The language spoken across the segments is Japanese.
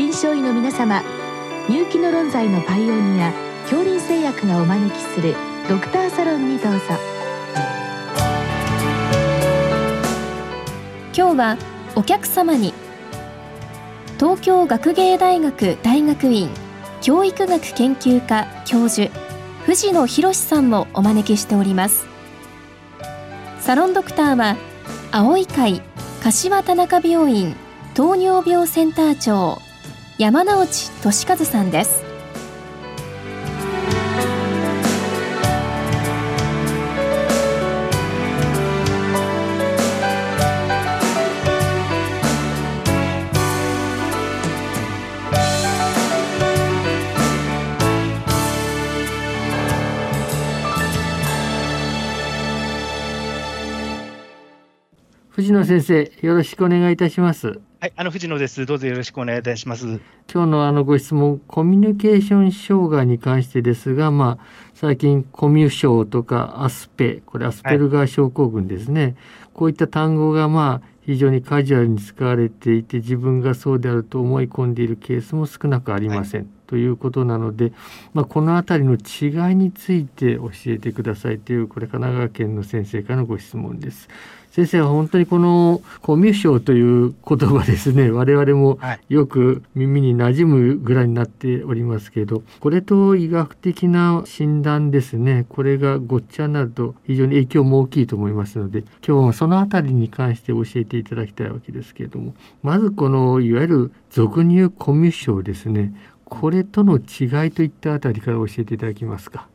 臨床医の皆様入気の論剤のパイオニア恐林製薬がお招きするドクターサロンにどうぞ。今日はお客様に東京学芸大学大学院教育学研究科教授藤野博さんもお招きしております。サロンドクターは青い会柏田中病院糖尿病センター長山内俊和さんです。藤野先生、よろしくお願いいたします。はい、あの藤野です。どうぞよろしくお願いいたします。今日のあのご質問、コミュニケーション障害に関してですが、まあ、最近コミュ障とかアスペ、これアスペルガー症候群ですね。はい、こういった単語がまあ、非常にカジュアルに使われていて、自分がそうであると思い込んでいるケースも少なくありません。はい、ということなので、まあ、この辺りの違いについて教えてくださいという、これ神奈川県の先生からのご質問です。先生は本当にこのコミュ障という言葉ですね我々もよく耳に馴染むぐらいになっておりますけどこれと医学的な診断ですね。これがごっちゃになると非常に影響も大きいと思いますので今日はその辺りに関して教えていただきたいわけですけれどもまずこのいわゆる俗入コミュ障ですね。これとの違いといったあたりから教えていただけますか？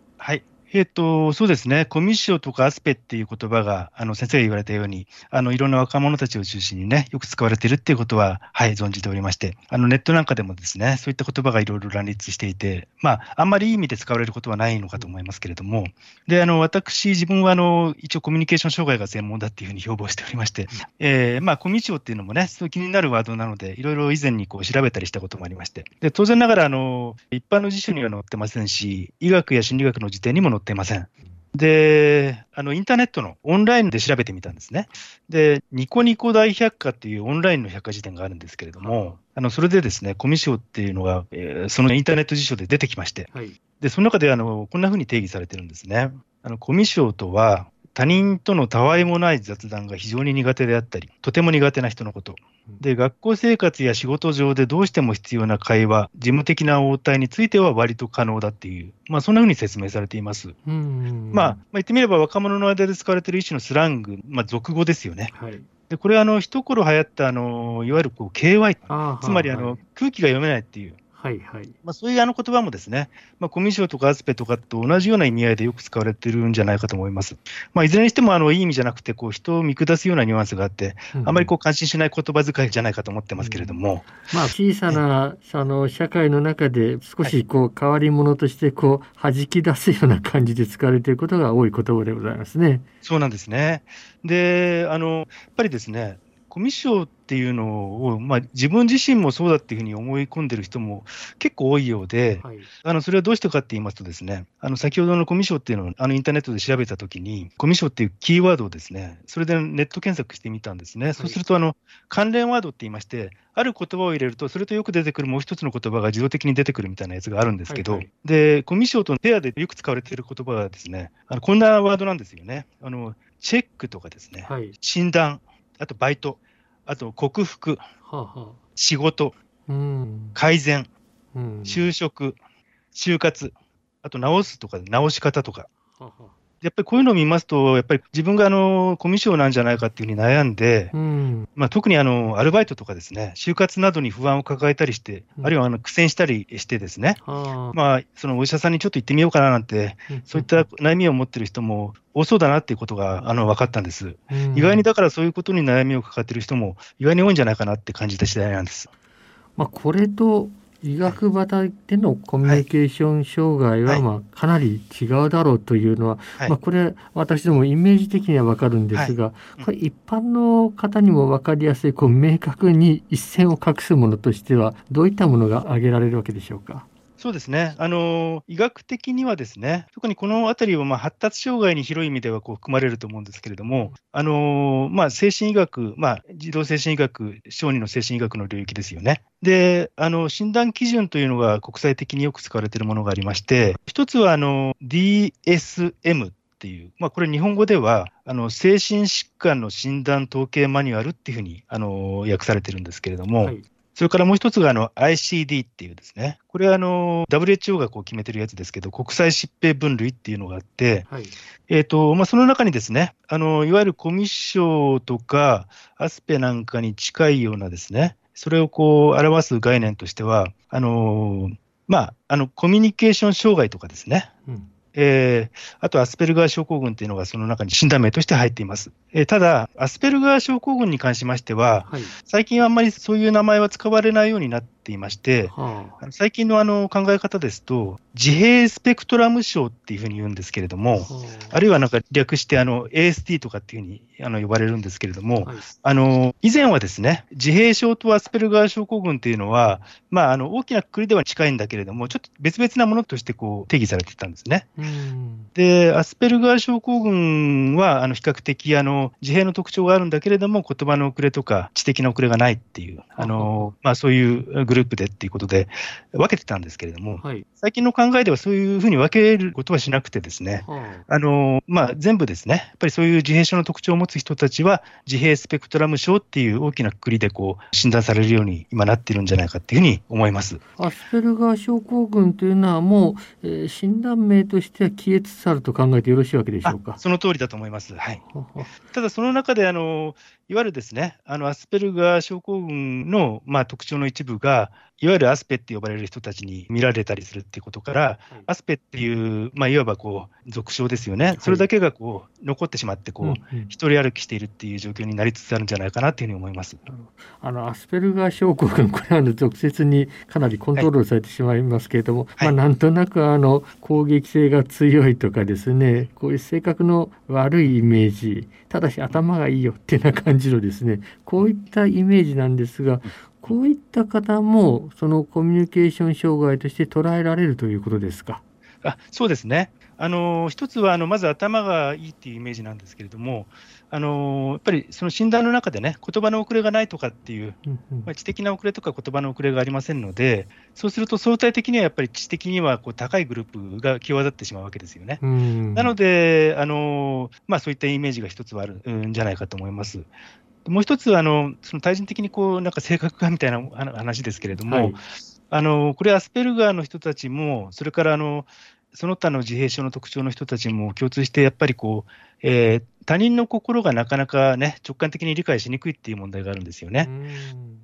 えっ、と、そうですね、コミッションとかアスペっていう言葉が、あの先生が言われたように、あのいろんな若者たちを中心にね、よく使われているっていうことは、はい、存じておりまして、あのネットなんかでもですね、そういった言葉がいろいろ乱立していて、まあ、あんまりいい意味で使われることはないのかと思いますけれども、で、あの私、自分はあの一応コミュニケーション障害が専門だっていうふうに標榜しておりまして、えー、まあ、コミュ障っていうのもね、すごい気になるワードなので、いろいろ以前にこう調べたりしたこともありまして、で当然ながらあの、一般の辞書には載ってませんし、医学や心理学の辞典にも載っていません。で、あの、インターネットのオンラインで調べてみたんですね。で、ニコニコ大百科っていうオンラインの百科事典があるんですけれども、あの、それでですね、コミュ障っていうのが、えー、そのインターネット辞書で出てきまして、はい、で、その中で、あの、こんなふうに定義されてるんですね。あの、コミュ障とは、他人とのたわいもない雑談が非常に苦手であったり、とても苦手な人のこと。で、学校生活や仕事上でどうしても必要な会話、事務的な応対については割と可能だっていう、まあ、そんなふうに説明されています。まあ、まあ、言ってみれば若者の間で使われている一種のスラング、まあ、俗語ですよね。はいでこれはあの一頃流行ったあのいわゆるこう KY、つまりあの空気が読めないっていう、はいはいまあ、そういうあの言葉もですね、まあ、コミュ障とかアスペとかと同じような意味合いでよく使われてるんじゃないかと思います。まあ、いずれにしてもあのいい意味じゃなくて、こう人を見下すようなニュアンスがあって、うん、あまりこう感心しない言葉遣いじゃないかと思ってますけれども。うん、まあ、小さなあの社会の中で少しこう変わり者としてこう弾き出すような感じで使われていることが多い言葉でございますね。そうなんですね。で、あのやっぱりですね、コミッションっていうのを、まあ、自分自身もそうだっていうふうに思い込んでる人も結構多いようで、はい、あのそれはどうしてかって言いますとですね、あの先ほどのコミッションっていうのをあのインターネットで調べたときに、コミッションっていうキーワードをですね、それでネット検索してみたんですね。はい、そうするとあの、関連ワードって言いまして、ある言葉を入れると、それとよく出てくるもう一つの言葉が自動的に出てくるみたいなやつがあるんですけど、はいはい、で、コミッションとペアでよく使われている言葉はですね、あのこんなワードなんですよね。あのチェックとかですね、はい、診断、あとバイト、あと克服、はあはあ、仕事、うん、改善、うん、就職、就活、あと直すとか、直し方とか。やっぱりこういうのを見ますと、やっぱり自分があのコミュ障なんじゃないかっていうふうに悩んで、うん、まあ、特にあのアルバイトとかですね、就活などに不安を抱えたりして、うん、あるいはあの苦戦したりしてですね、まあ、そのお医者さんにちょっと行ってみようかななんて、そういった悩みを持ってる人も多そうだなっていうことがあの分かったんです、うん、意外にだからそういうことに悩みを抱えてる人も意外に多いんじゃないかなって感じた次第なんです。まあ、これと医学畑でのコミュニケーション障害は、まあ、かなり違うだろうというのは、はい、まあ、これ私どもイメージ的には分かるんですが、はい、これ一般の方にも分かりやすいこう明確に一線を画すものとしてはどういったものが挙げられるわけでしょうか？そうですね。あの、医学的にはですね、特にこのあたりは、まあ、発達障害に広い意味ではこう含まれると思うんですけれども、あの、まあ、精神医学、まあ、児童精神医学、小児の精神医学の領域ですよね。で、あの、診断基準というのが国際的によく使われているものがありまして、一つは、あの、DSM っていう、まあ、これ日本語では、あの、精神疾患の診断統計マニュアルっていうふうに、あの、訳されてるんですけれども、はい、それからもう一つがあの ICD っていうですね、これはあの WHO がこう決めてるやつですけど、国際疾病分類っていうのがあって、はい、えーとまあ、その中にですねあの、いわゆるコミッションとかアスペなんかに近いようなですね、それをこう表す概念としては、あのまあ、あのコミュニケーション障害とかですね、うんえー、あとアスペルガー症候群というのがその中に診断名として入っています。えー、ただ、アスペルガー症候群に関しましては、はい、最近あんまりそういう名前は使われないようになっていまして、はあ、最近のあの考え方ですと、自閉スペクトラム症っていうふうに言うんですけれども、はあ、あるいはなんか略してあの ASD とかっていうふうにあの呼ばれるんですけれども、はい、あの以前はですね、自閉症とアスペルガー症候群っていうのは、まあ、あの大きなくくりでは近いんだけれども、ちょっと別々なものとしてこう定義されていたんですね。で、アスペルガー症候群はあの比較的あの自閉の特徴があるんだけれども、言葉の遅れとか知的な遅れがないっていう、あのまあ、そういうグループでっていうことで分けてたんですけれども、はい、最近の考えではそういうふうに分けることはしなくてですね、あ。のまあ、全部ですね、やっぱりそういう自閉症の特徴を持つ人たちは、自閉スペクトラム症っていう大きなくくりでこう診断されるように今なっているんじゃないかっていうふうに思います。アスペルガー症候群というのは、もう、えー、診断名としては消えつつあると考えてよろしいわけでしょうか？その通りだと思います。はい、ただ、その中であのいわゆるですね、あのアスペルガー症候群の、まあ、特徴の一部が、いわゆるアスペって呼ばれる人たちに見られたりするっていうことから、はい、アスペっていう、まあ、いわばこう俗称ですよね、はい、それだけがこう残ってしまってこう、うんうん、一人歩きしているっていう状況になりつつあるんじゃないかなというふうに思います。あのアスペルガー症候群、これは俗説にかなりコントロールされてしまいますけれども、はい、まあ、なんとなくあの攻撃性が強いとかですね、こういう性格の悪いイメージ、ただし頭がいいよっていうような感じのですね、こういったイメージなんですが、こういった方もそのコミュニケーション障害として捉えられるということですか？あそうですね。あの一つはあのまず頭がいいっていうイメージなんですけれども、あのやっぱりその診断の中でね、言葉の遅れがないとかっていう、まあ、知的な遅れとか言葉の遅れがありませんので、そうすると相対的にはやっぱり知的にはこう高いグループが際立ってしまうわけですよね。なので、あのまあ、そういったイメージが一つはあるんじゃないかと思います。もう一つはあの、その対人的にこうなんか性格がみたいな話ですけれども、はい、あのこれ、アスペルガーの人たちも、それからあのその他の自閉症の特徴の人たちも共通して、やっぱりこう、えー、他人の心がなかなかね、直感的に理解しにくいっていう問題があるんですよね。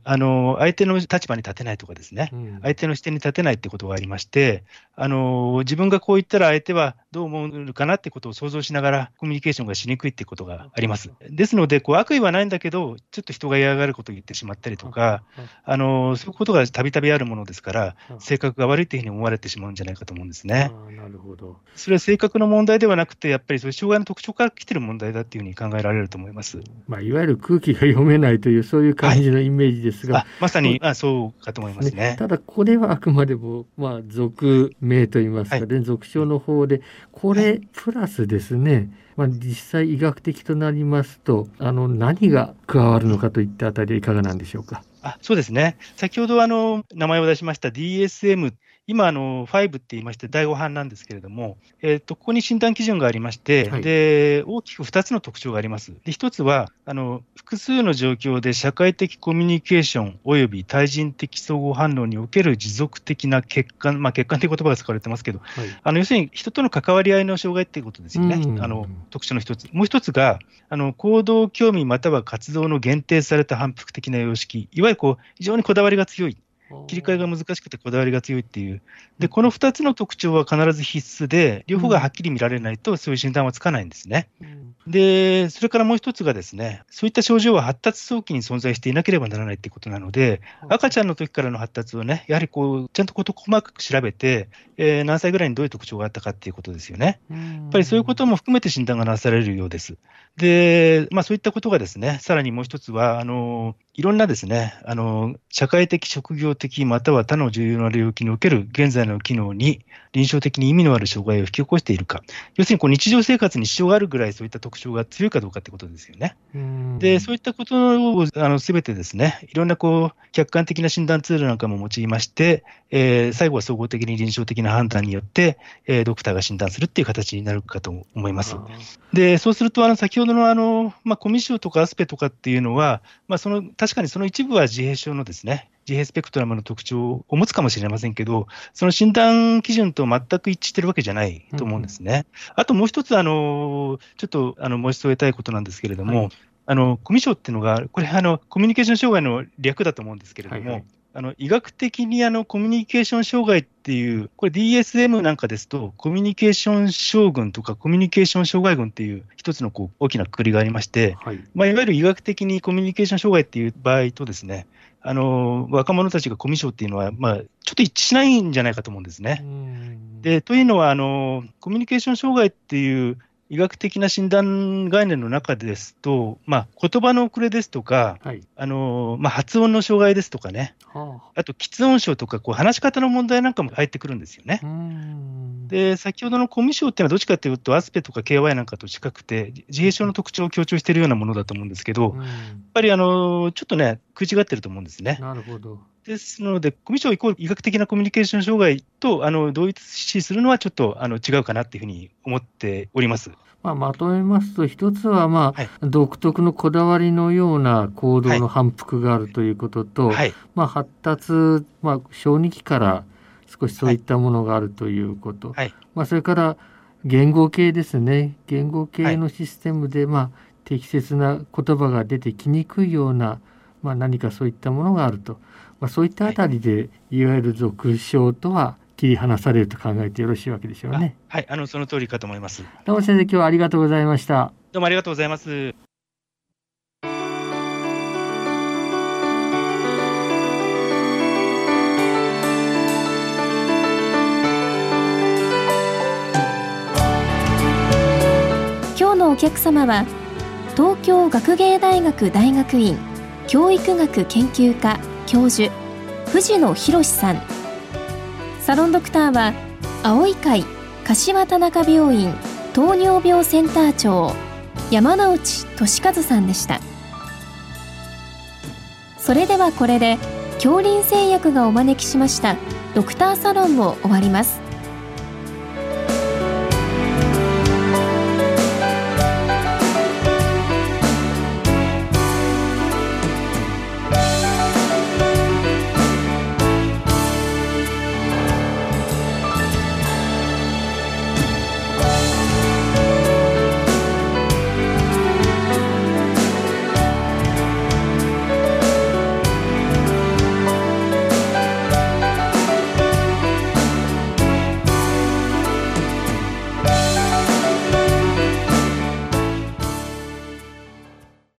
あの、相手の立場に立てないとかですね、相手の視点に立てないってことがありまして、あの、自分がこう言ったら相手はどう思うかなってことを想像しながらコミュニケーションがしにくいってことがあります。ですので、こう悪意はないんだけど、ちょっと人が嫌がることを言ってしまったりとか、あの、そういうことがたびたびあるものですから、性格が悪いっていうふうに思われてしまうんじゃないかと思うんですね。なるほど。それは性格の問題ではなくて、やっぱりそういう障害の特徴から来てる問題だっていうふうに考えられると思います。まあ、いわゆる空気が読めないという、そういう感じのイメージですが。はい、まさに、あそうかと思いますね。ねただ、これはあくまでも、まあ、俗名といいますかね、はい、俗称の方で、これ、プラスですね、まあ、実際医学的となりますと、あの、何が加わるのかといったあたりはいかがなんでしょうか？あそうですね。先ほどあの名前を出しました DSM 今、あの5って言いまして、第5版なんですけれども、えーと、ここに診断基準がありまして、はい、で大きく2つの特徴があります。で1つはあの、複数の状況で社会的コミュニケーションおよび対人的相互反応における持続的な欠陥、まあ、欠陥という言葉が使われてますけど、はい、あの要するに人との関わり合いの障害っていうことですよね、あの特徴の1つ。もう1つがあの、行動興味または活動の限定された反復的な様式、いわゆるこう非常にこだわりが強い。切り替えが難しくてこだわりが強いっていう、でこの2つの特徴は必ず必須で、両方がはっきり見られないと、そういう診断はつかないんですね。で、それからもう一つがですね、そういった症状は発達早期に存在していなければならないということなので、赤ちゃんの時からの発達をね、やはりこう、ちゃんと事細かく調べて、えー、何歳ぐらいにどういう特徴があったかっていうことですよね。やっぱりそういうことも含めて診断がなされるようです。で、まあそういったことがですね、さらにもう一つは、あの、いろんなですね、あの、社会的、職業的、または他の重要な領域における現在の機能に臨床的に意味のある障害を引き起こしているか。要するにこう日常生活に支障があるぐらいそういった特徴が強いかどうかってことですよね。で、そういったことをあの全てですね、いろんなこう客観的な診断ツールなんかも用いまして、えー、最後は総合的に臨床的な判断によって、えー、ドクターが診断するっていう形になるかと思います。で、そうすると、あの先ほどのあの、まあ、コミッションとかアスペとかっていうのは、まあ、その確かにその一部は自閉症のですね、自閉スペクトラムの特徴を持つかもしれませんけど、その診断基準と全く一致してるわけじゃないと思うんですね。うん、あともう一つ、あのちょっとあの申し添えたいことなんですけれども、はい、あのコミュ障っていうのが、これあの、コミュニケーション障害の略だと思うんですけれども、はいはいあの医学的にあのコミュニケーション障害っていう、これ DSM なんかですと、コミュニケーション障群とかコミュニケーション障害群っていう一つのこう大きなくくりがありまして、はいまあ、いわゆる医学的にコミュニケーション障害っていう場合とですね、あの若者たちがコミュ障っていうのは、まあ、ちょっと一致しないんじゃないかと思うんですね。でというのはあの、コミュニケーション障害っていう医学的な診断概念の中ですと、まあ、言葉の遅れですとか、はい、あのまあ、発音の障害ですとかね、はあ、あと、喫音症とかこう話し方の問題なんかも入ってくるんですよね。で、先ほどのコミュ障っていうのはどっちかというと、アスペとか KY なんかと近くて、自閉症の特徴を強調しているようなものだと思うんですけど、やっぱりあのちょっとね、食い違ってると思うんですね。なるほど。ですので、コミュ障イコール医学的なコミュニケーション障害とあの同一視するのはちょっとあの違うかなっていうふうに思っております。まあ、まとめますと、一つは、まあ、はい、独特のこだわりのような行動の反復があるということと、はい、まあ、発達、まあ、小児期から少しそういったものがあるということ、はい、まあ、それから言語系ですね。言語系のシステムで、まあ、適切な言葉が出てきにくいような、まあ、何かそういったものがあると。まあ、そういったあたりで、いわゆる俗称とは切り離されると考えてよろしいわけでしょうね。はい、あのその通りかと思います。どうも先生、今日はありがとうございました。どうもありがとうございます。今日のお客様は東京学芸大学大学院教育学研究科教授藤野博さん。サロンドクターは青い会柏田中病院糖尿病センター長山内俊和さんでした。それではこれで恐林製薬がお招きしましたドクターサロンを終わります。